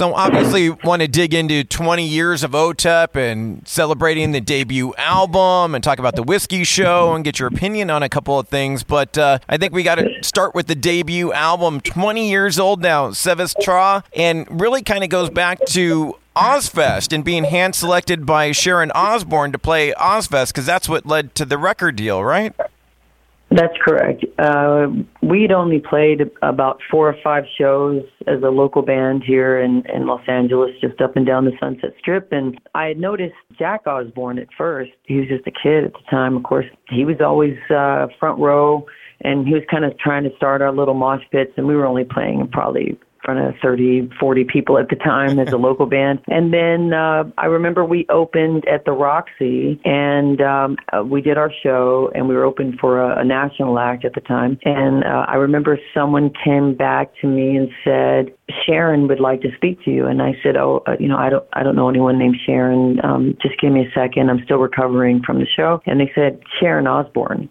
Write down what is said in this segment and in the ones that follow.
So obviously, want to dig into 20 years of OTEP and celebrating the debut album, and talk about the whiskey show, and get your opinion on a couple of things. But uh, I think we got to start with the debut album, 20 years old now, Sevas Tra, and really kind of goes back to Ozzfest and being hand selected by Sharon Osbourne to play Ozzfest because that's what led to the record deal, right? That's correct. Uh, we'd only played about four or five shows as a local band here in, in Los Angeles, just up and down the Sunset Strip. And I had noticed Jack Osbourne at first. He was just a kid at the time, of course. He was always uh, front row, and he was kind of trying to start our little mosh pits, and we were only playing probably front of 30, 40 people at the time as a local band. And then uh, I remember we opened at the Roxy and um, uh, we did our show and we were open for a, a national act at the time. And uh, I remember someone came back to me and said, Sharon would like to speak to you. And I said, Oh, uh, you know, I don't, I don't know anyone named Sharon. Um, just give me a second. I'm still recovering from the show. And they said, Sharon Osbourne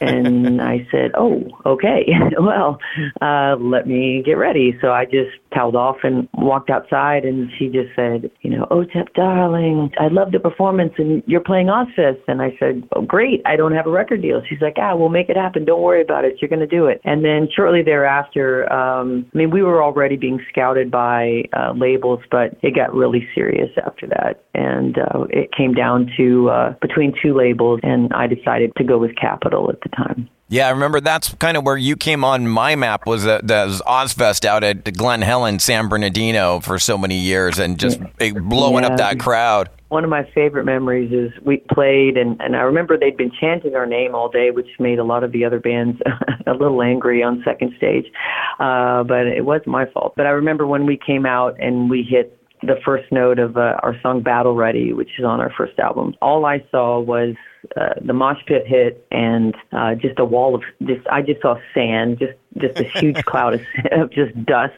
and I said, "Oh, okay. well, uh, let me get ready." So I just toweled off and walked outside, and she just said, "You know, Otep, darling, I love the performance, and you're playing Ozzfest." And I said, "Oh, great. I don't have a record deal." She's like, "Ah, we'll make it happen. Don't worry about it. You're going to do it." And then shortly thereafter, um, I mean, we were already being scouted by uh, labels, but it got really serious after that, and uh, it came down to uh, between two labels, and I decided to go with Capitol at the time. Yeah, I remember that's kind of where you came on my map was that was Ozzfest out at Glen Helen, San Bernardino for so many years and just blowing yeah. up that crowd. One of my favorite memories is we played and, and I remember they'd been chanting our name all day, which made a lot of the other bands a little angry on second stage. Uh, but it wasn't my fault. But I remember when we came out and we hit the first note of uh, our song Battle Ready, which is on our first album. All I saw was uh, the mosh pit hit and uh, just a wall of just I just saw sand, just just a huge cloud of, of just dust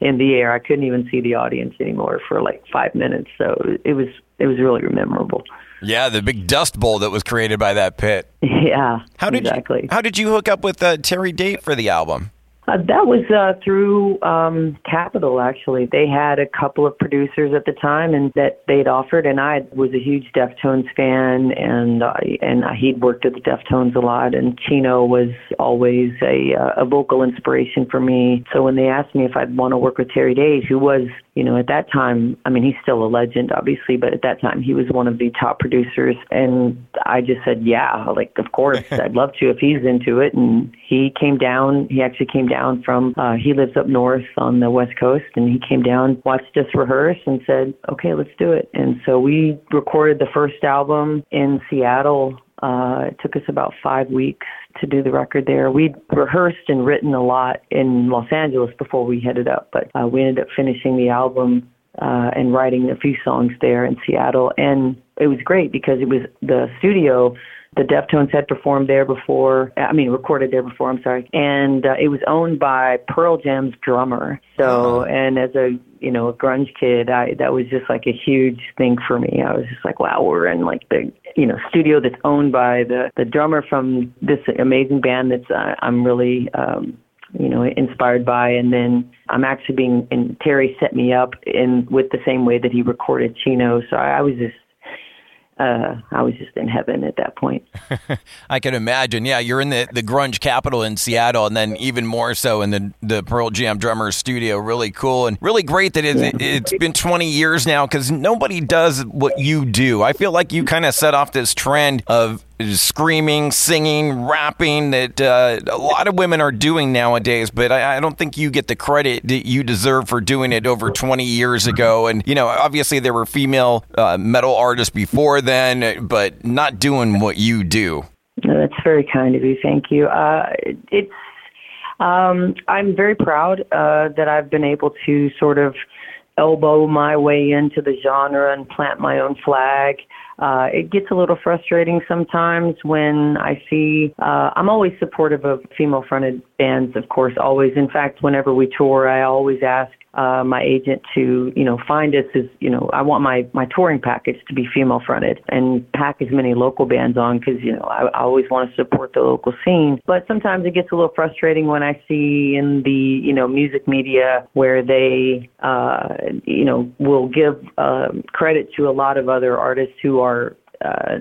in the air. I couldn't even see the audience anymore for like five minutes. So it was it was really memorable. Yeah, the big dust bowl that was created by that pit. Yeah, how did exactly. You, how did you hook up with uh, Terry Date for the album? Uh, that was uh, through um, Capitol, actually. They had a couple of producers at the time, and that they'd offered. And I was a huge Deftones fan, and uh, and he'd worked at the Deftones a lot. And Chino was always a uh, a vocal inspiration for me. So when they asked me if I'd want to work with Terry Date, who was you know, at that time, I mean, he's still a legend, obviously, but at that time, he was one of the top producers. And I just said, yeah, like, of course, I'd love to if he's into it. And he came down, he actually came down from, uh, he lives up north on the West Coast, and he came down, watched us rehearse, and said, okay, let's do it. And so we recorded the first album in Seattle. Uh, it took us about five weeks to do the record there. We'd rehearsed and written a lot in Los Angeles before we headed up, but uh, we ended up finishing the album uh, and writing a few songs there in Seattle. And it was great because it was the studio. The Deftones had performed there before. I mean, recorded there before. I'm sorry, and uh, it was owned by Pearl Jam's drummer. So, and as a you know a grunge kid, I that was just like a huge thing for me. I was just like, wow, we're in like the you know studio that's owned by the the drummer from this amazing band that's uh, I'm really um you know inspired by and then I'm actually being and Terry set me up in with the same way that he recorded Chino so I, I was just uh, I was just in heaven at that point. I can imagine. Yeah, you're in the, the grunge capital in Seattle, and then even more so in the the Pearl Jam drummer's studio. Really cool and really great that it, yeah. it's been 20 years now because nobody does what you do. I feel like you kind of set off this trend of screaming, singing, rapping that uh, a lot of women are doing nowadays. But I, I, don't think you get the credit that you deserve for doing it over 20 years ago. And, you know, obviously there were female uh, metal artists before then, but not doing what you do. That's very kind of you. Thank you. Uh, it's, um, I'm very proud uh, that I've been able to sort of elbow my way into the genre and plant my own flag. Uh, it gets a little frustrating sometimes when I see, uh, I'm always supportive of female fronted bands, of course, always. In fact, whenever we tour, I always ask uh, my agent to, you know, find us is, you know, I want my my touring package to be female fronted and pack as many local bands on because, you know, I, I always want to support the local scene. But sometimes it gets a little frustrating when I see in the, you know, music media where they, uh, you know, will give uh, credit to a lot of other artists who are uh,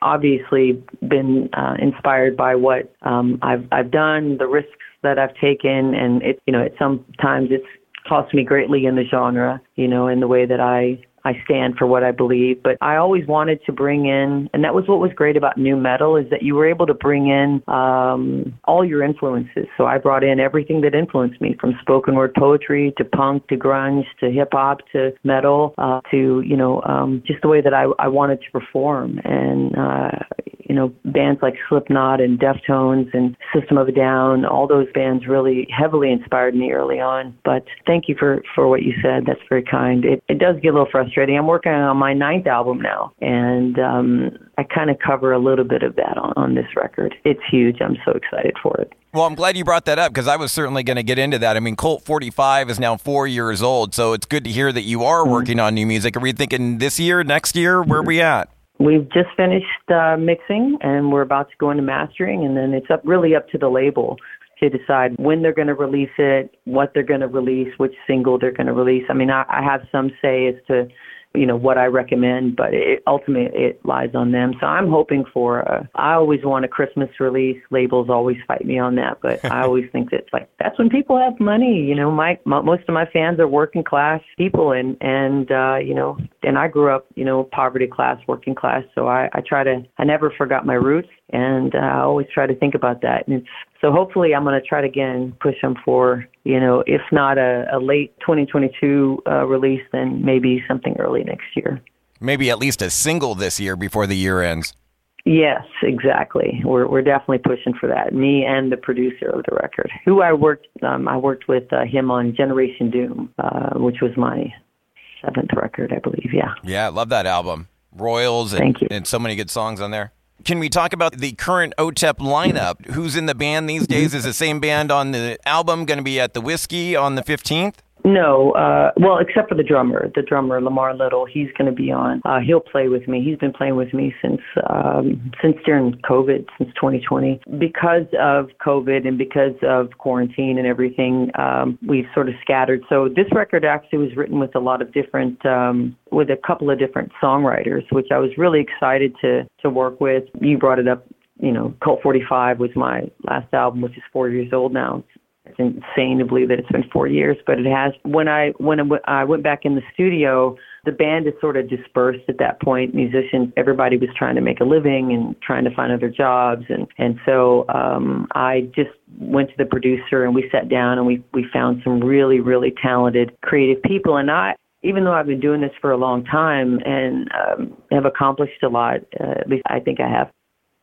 obviously been uh, inspired by what um, I've I've done, the risks that I've taken, and it you know it sometimes it's cost me greatly in the genre, you know, in the way that I I stand for what I believe. But I always wanted to bring in, and that was what was great about nu metal is that you were able to bring in um, all your influences. So I brought in everything that influenced me, from spoken word poetry to punk to grunge to hip hop to metal uh, to you know um, just the way that I I wanted to perform. And uh, you know, bands like Slipknot and Deftones and System of a Down, all those bands really heavily inspired me early on. But thank you for, for what you said. That's very kind. It, it does get a little frustrating. I'm working on my ninth album now, and um, I kind of cover a little bit of that on, on this record. It's huge. I'm so excited for it. Well, I'm glad you brought that up because I was certainly going to get into that. I mean, Colt 45 is now four years old, so it's good to hear that you are mm-hmm. working on new music. Are we thinking this year, next year? Where are we at? We've just finished uh, mixing and we're about to go into mastering, and then it's up really up to the label to decide when they're going to release it, what they're going to release, which single they're going to release. I mean, I, I have some say as to you know what I recommend, but it, ultimately it lies on them. So I'm hoping for. A, I always want a Christmas release. Labels always fight me on that, but I always think that like that's when people have money. You know, my, my most of my fans are working class people, and and uh, you know, and I grew up you know poverty class, working class. So I I try to I never forgot my roots, and uh, I always try to think about that. And it's so hopefully I'm going to try to again push them for, you know, if not a, a late 2022 uh, release, then maybe something early next year. Maybe at least a single this year before the year ends. Yes, exactly. We're we're definitely pushing for that. Me and the producer of the record, who I worked um, I worked with uh, him on Generation Doom, uh, which was my seventh record, I believe. Yeah. Yeah, love that album. Royals and, and so many good songs on there. Can we talk about the current OTEP lineup? Who's in the band these mm-hmm. days? Is the same band on the album going to be at the Whiskey on the 15th? No, uh, well, except for the drummer, the drummer Lamar Little, he's going to be on. Uh, he'll play with me. He's been playing with me since um, since during COVID, since 2020. Because of COVID and because of quarantine and everything, um, we've sort of scattered. So this record actually was written with a lot of different, um, with a couple of different songwriters, which I was really excited to to work with. You brought it up you know, Colt 45 was my last album, which is four years old now. Insane to believe that it's been four years, but it has. When I when I went back in the studio, the band is sort of dispersed at that point. Musicians, everybody was trying to make a living and trying to find other jobs, and and so um, I just went to the producer and we sat down and we we found some really really talented creative people, and I even though I've been doing this for a long time and um, have accomplished a lot, uh, at least I think I have,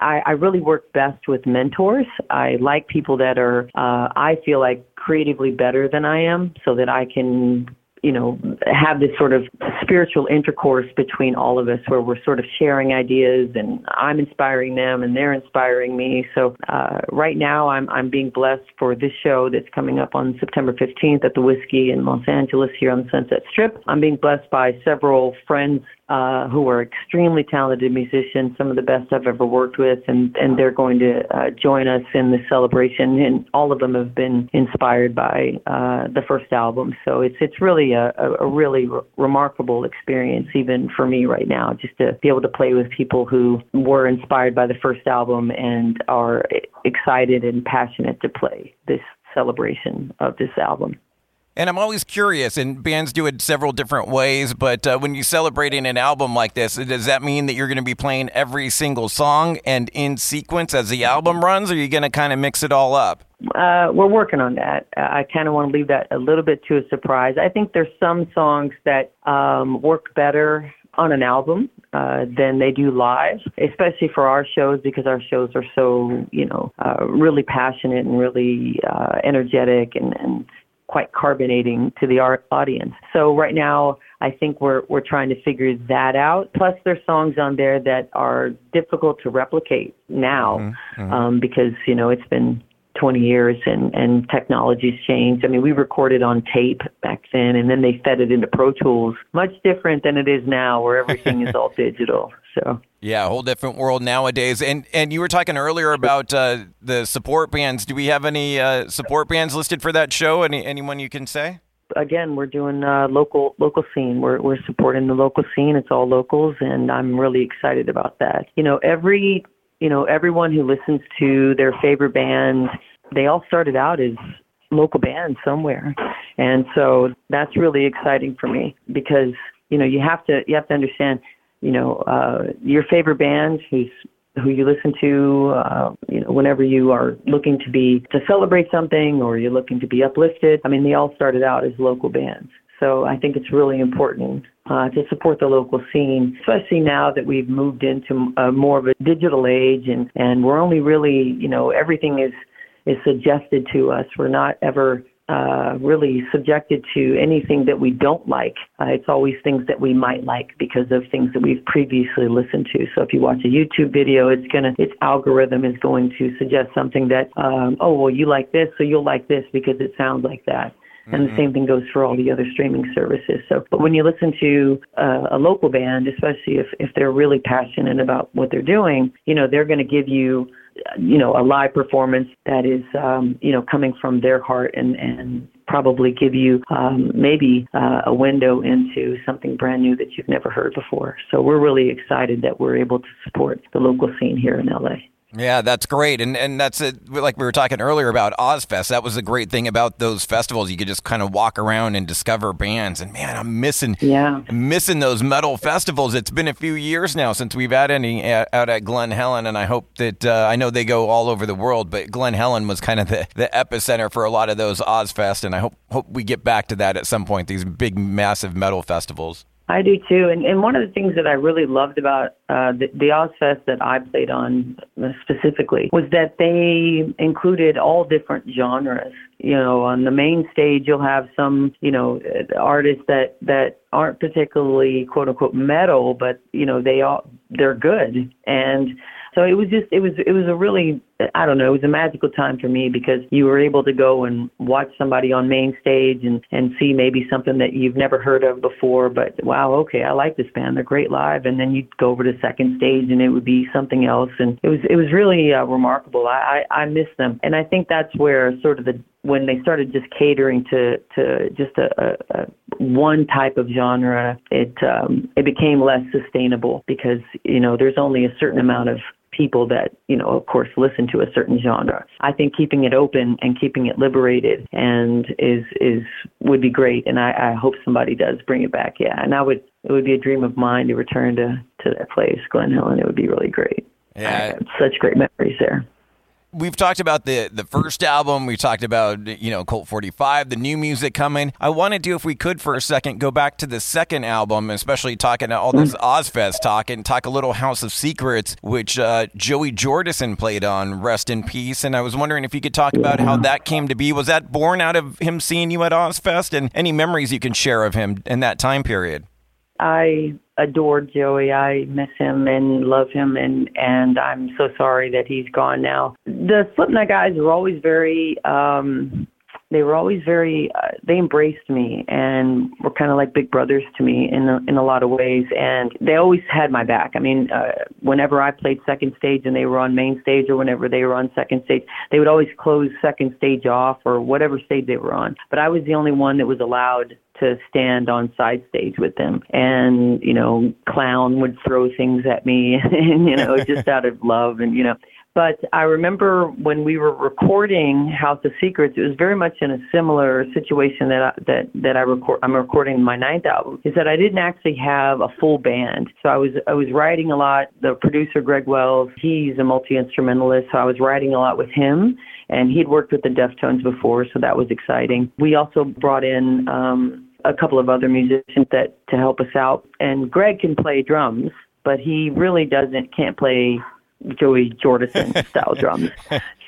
I, I really work best with mentors. I like people that are, uh, I feel like creatively better than I am so that I can you know, have this sort of spiritual intercourse between all of us where we're sort of sharing ideas and I'm inspiring them and they're inspiring me. So uh, right now I'm, I'm being blessed for this show that's coming up on September 15th at the Whiskey in Los Angeles here on the Sunset Strip. I'm being blessed by several friends uh, who are extremely talented musicians, some of the best I've ever worked with, and, and they're going to uh, join us in the celebration. And all of them have been inspired by uh, the first album, so it's it's really a, a really re- remarkable experience, even for me right now, just to be able to play with people who were inspired by the first album and are excited and passionate to play this celebration of this album. And I'm always curious, and bands do it several different ways, but uh, when you're celebrating an album like this, does that mean that you're going to be playing every single song and in sequence as the album runs, or are you going to kind of mix it all up? Uh, we're working on that. I kind of want to leave that a little bit to a surprise. I think there's some songs that um, work better on an album uh, than they do live, especially for our shows because our shows are so, you know, uh, really passionate and really uh, energetic and, and quite carbonating to the audience. So right now, I think we're we're trying to figure that out. Plus, there's songs on there that are difficult to replicate now mm-hmm. mm-hmm. Um, because you know it's been 20 years and, and technology's changed. I mean, we recorded on tape back then and then they fed it into Pro Tools, much different than it is now where everything is all digital. So yeah, a whole different world nowadays. And and you were talking earlier about uh, the support bands. Do we have any uh, support bands listed for that show? Any anyone you can say? Again, we're doing uh, local local scene. We're we're supporting the local scene. It's all locals, and I'm really excited about that. You know, every you know everyone who listens to their favorite band, they all started out as local bands somewhere, and so that's really exciting for me because you know you have to you have to understand you know, uh, your favorite band who's who you listen to, uh, you know, whenever you are looking to be to celebrate something or you're looking to be uplifted. I mean, they all started out as local bands. So I think it's really important uh, to support the local scene, especially now that we've moved into a, more of a digital age and, and we're only really, you know, everything is, is suggested to us. We're not ever uh, really subjected to anything that we don't like. Uh, it's always things that we might like because of things that we've previously listened to. So if you watch a YouTube video, it's gonna its algorithm is going to suggest something that um, oh well you like this, so you'll like this because it sounds like that. And the mm-hmm. same thing goes for all the other streaming services. So, but when you listen to uh, a local band, especially if if they're really passionate about what they're doing, you know, they're going to give you you know, a live performance that is, um, you know, coming from their heart and, and probably give you um, maybe uh, a window into something brand new that you've never heard before. So we're really excited that we're able to support the local scene here in LA. Yeah, that's great, and and that's it. Like we were talking earlier about Ozzfest, That was a great thing about those festivals. You could just kind of walk around and discover bands. And man, I'm missing, yeah, missing those metal festivals. It's been a few years now since we've had any out at Glen Helen, and I hope that uh, I know they go all over the world, but Glen Helen was kind of the, the epicenter for a lot of those Ozzfest, and I hope hope we get back to that at some point. These big, massive metal festivals. I do too, and and one of the things that I really loved about uh, the, the Ozzfest that I played on specifically was that they included all different genres. You know, on the main stage you'll have some you know artists that that aren't particularly quote unquote metal, but you know they all they're good and so it was just it was it was a really I don't know, it was a magical time for me because you were able to go and watch somebody on main stage and and see maybe something that you've never heard of before, but wow, okay, I like this band. They're great live and then you'd go over to second stage and it would be something else and it was it was really uh, remarkable. I, I I miss them. And I think that's where sort of the when they started just catering to to just a, a, a one type of genre, it um, it became less sustainable because you know there's only a certain amount of people that, you know, of course, listen to a certain genre. I think keeping it open and keeping it liberated and is is would be great. And I, I hope somebody does bring it back. Yeah, and I would it would be a dream of mine to return to to that place, Glen Helen. It would be really great. Yeah, such great memories there we've talked about the the first album. We talked about you know Colt 45, the new music coming. I wanted to, do if we could, for a second, go back to the second album, especially talking about all this Ozfest Ozzfest talk, and talk a little House of Secrets, which uh, Joey Jordison played on. Rest in peace. And I was wondering if you could talk about how that came to be. Was that born out of him seeing you at Ozzfest, and any memories you can share of him in that time period? I adored Joey. I miss him and love him, and and I'm so sorry that he's gone now. The Slipknot guys were always very. um they were always very uh, they embraced me and were kind of like big brothers to me in a, in a lot of ways and they always had my back i mean uh, whenever i played second stage and they were on main stage or whenever they were on second stage they would always close second stage off or whatever stage they were on but i was the only one that was allowed to stand on side stage with them and you know clown would throw things at me and you know just out of love and you know but I remember when we were recording House of Secrets, it was very much in a similar situation that I, that that I record. I'm recording my ninth album. Is that I didn't actually have a full band, so I was I was writing a lot. The producer Greg Wells, he's a multi instrumentalist, so I was writing a lot with him and he'd worked with the Deftones before, so that was exciting. We also brought in um, a couple of other musicians that to help us out, and Greg can play drums, but he really doesn't can't play Joey Jordison style drums.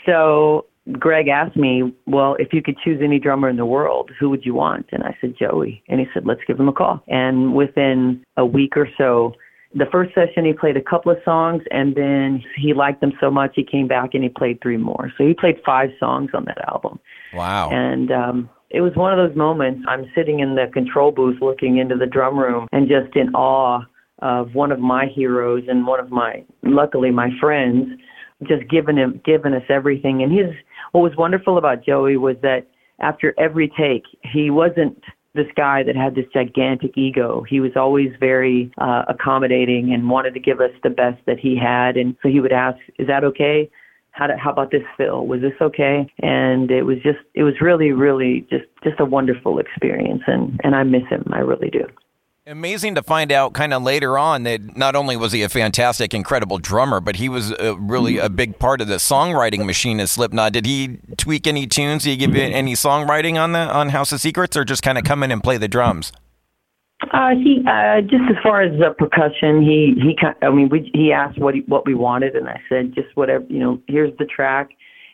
So Greg asked me, "Well, if you could choose any drummer in the world, who would you want?" And I said Joey, and he said, "Let's give him a call." And within a week or so, the first session he played a couple of songs and then he liked them so much he came back and he played three more. So he played five songs on that album. Wow. And um it was one of those moments I'm sitting in the control booth looking into the drum room and just in awe of one of my heroes and one of my luckily my friends just giving him giving us everything and his what was wonderful about Joey was that after every take he wasn't this guy that had this gigantic ego. He was always very uh, accommodating and wanted to give us the best that he had. And so he would ask, "Is that okay? How, do, how about this, Phil? Was this okay?" And it was just, it was really, really just, just a wonderful experience. And and I miss him. I really do. Amazing to find out kind of later on that not only was he a fantastic, incredible drummer, but he was a, really a big part of the songwriting machine of Slipknot. Did he tweak any tunes? Did he give you any songwriting on the on House of Secrets, or just kind of come in and play the drums? Uh, he uh, just as far as the percussion, he he. I mean, we, he asked what he, what we wanted, and I said just whatever. You know, here's the track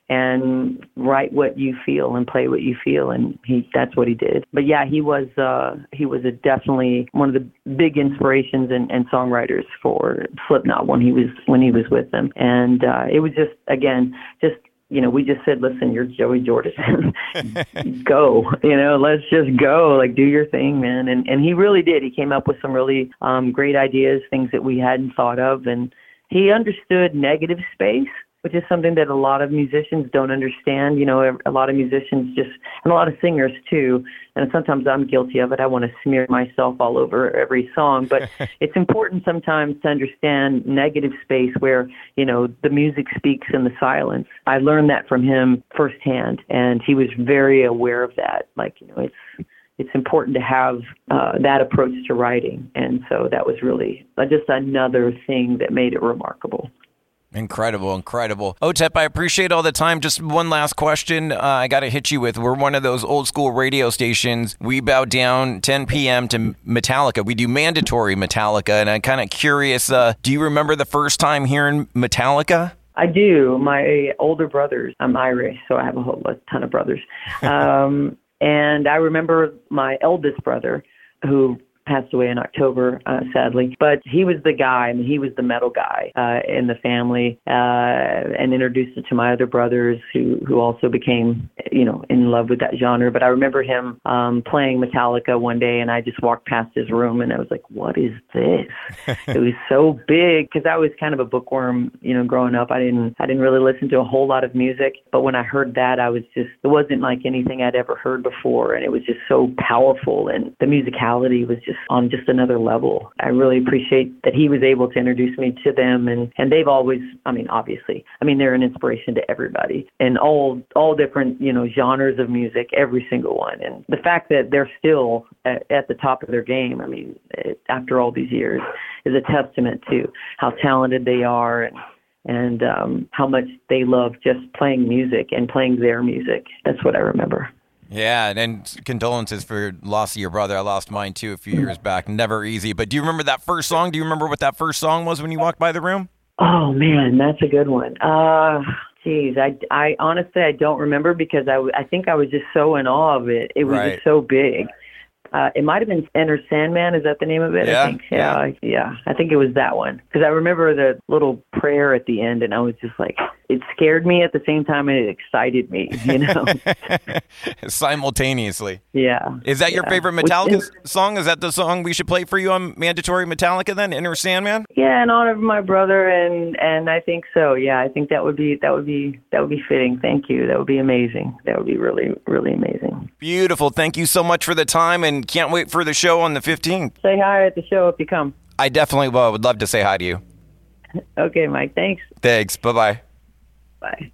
and write what you feel and play what you feel and he that's what he did but yeah he was uh he was a definitely one of the big inspirations and, and songwriters for slipknot when he was when he was with them and uh it was just again just you know, we just said, listen, you're Joey Jordison. go, you know, let's just go, like do your thing, man. And and he really did. He came up with some really um great ideas, things that we hadn't thought of and he understood negative space which is something that a lot of musicians don't understand. You know, a lot of musicians just, and a lot of singers too, and sometimes I'm guilty of it. I want to smear myself all over every song, but it's important sometimes to understand negative space where, you know, the music speaks in the silence. I learned that from him firsthand, and he was very aware of that. Like, you know, it's, it's important to have uh, that approach to writing. And so that was really just another thing that made it remarkable. Incredible, incredible. Otep, I appreciate all the time. Just one last question uh, I got to hit you with. We're one of those old school radio stations. We bow down 10 p.m. to Metallica. We do mandatory Metallica. And I'm kind of curious uh, do you remember the first time hearing Metallica? I do. My older brothers, I'm Irish, so I have a whole ton of brothers. Um, and I remember my eldest brother who passed away in October, uh, sadly. But he was the guy. I mean, he was the metal guy uh, in the family, uh, and introduced it to my other brothers, who who also became, you know, in love with that genre. But I remember him um, playing Metallica one day, and I just walked past his room, and I was like, "What is this?" it was so big because I was kind of a bookworm, you know, growing up. I didn't I didn't really listen to a whole lot of music, but when I heard that, I was just it wasn't like anything I'd ever heard before, and it was just so powerful, and the musicality was just just on just another level. I really appreciate that he was able to introduce me to them and and they've always I mean obviously I mean they're an inspiration to everybody and all all different you know genres of music every single one and the fact that they're still at, at the top of their game I mean it, after all these years is a testament to how talented they are and and um, how much they love just playing music and playing their music. That's what I remember. Yeah, and condolences for loss of your brother. I lost mine too a few years back. Never easy. But do you remember that first song? Do you remember what that first song was when you walked by the room? Oh man, that's a good one. Uh Jeez, I, I honestly I don't remember because I, I think I was just so in awe of it. It was right. just so big. Uh, it might have been Enter Sandman. Is that the name of it? Yeah, I think. Yeah, yeah. yeah I think it was that one because I remember the little prayer at the end, and I was just like, it scared me at the same time and it excited me, you know. Simultaneously. Yeah. Is that yeah. your favorite Metallica Which, song? Is that the song we should play for you on mandatory Metallica then? Enter Sandman? Yeah, in honor of my brother and and I think so. Yeah, I think that would be that would be that would be fitting. Thank you. That would be amazing. That would be really really amazing. Beautiful. Thank you so much for the time and can't wait for the show on the 15th. Say hi at the show if you come. I definitely will. Would love to say hi to you. Okay, Mike. Thanks. Thanks. Bye-bye. Bye.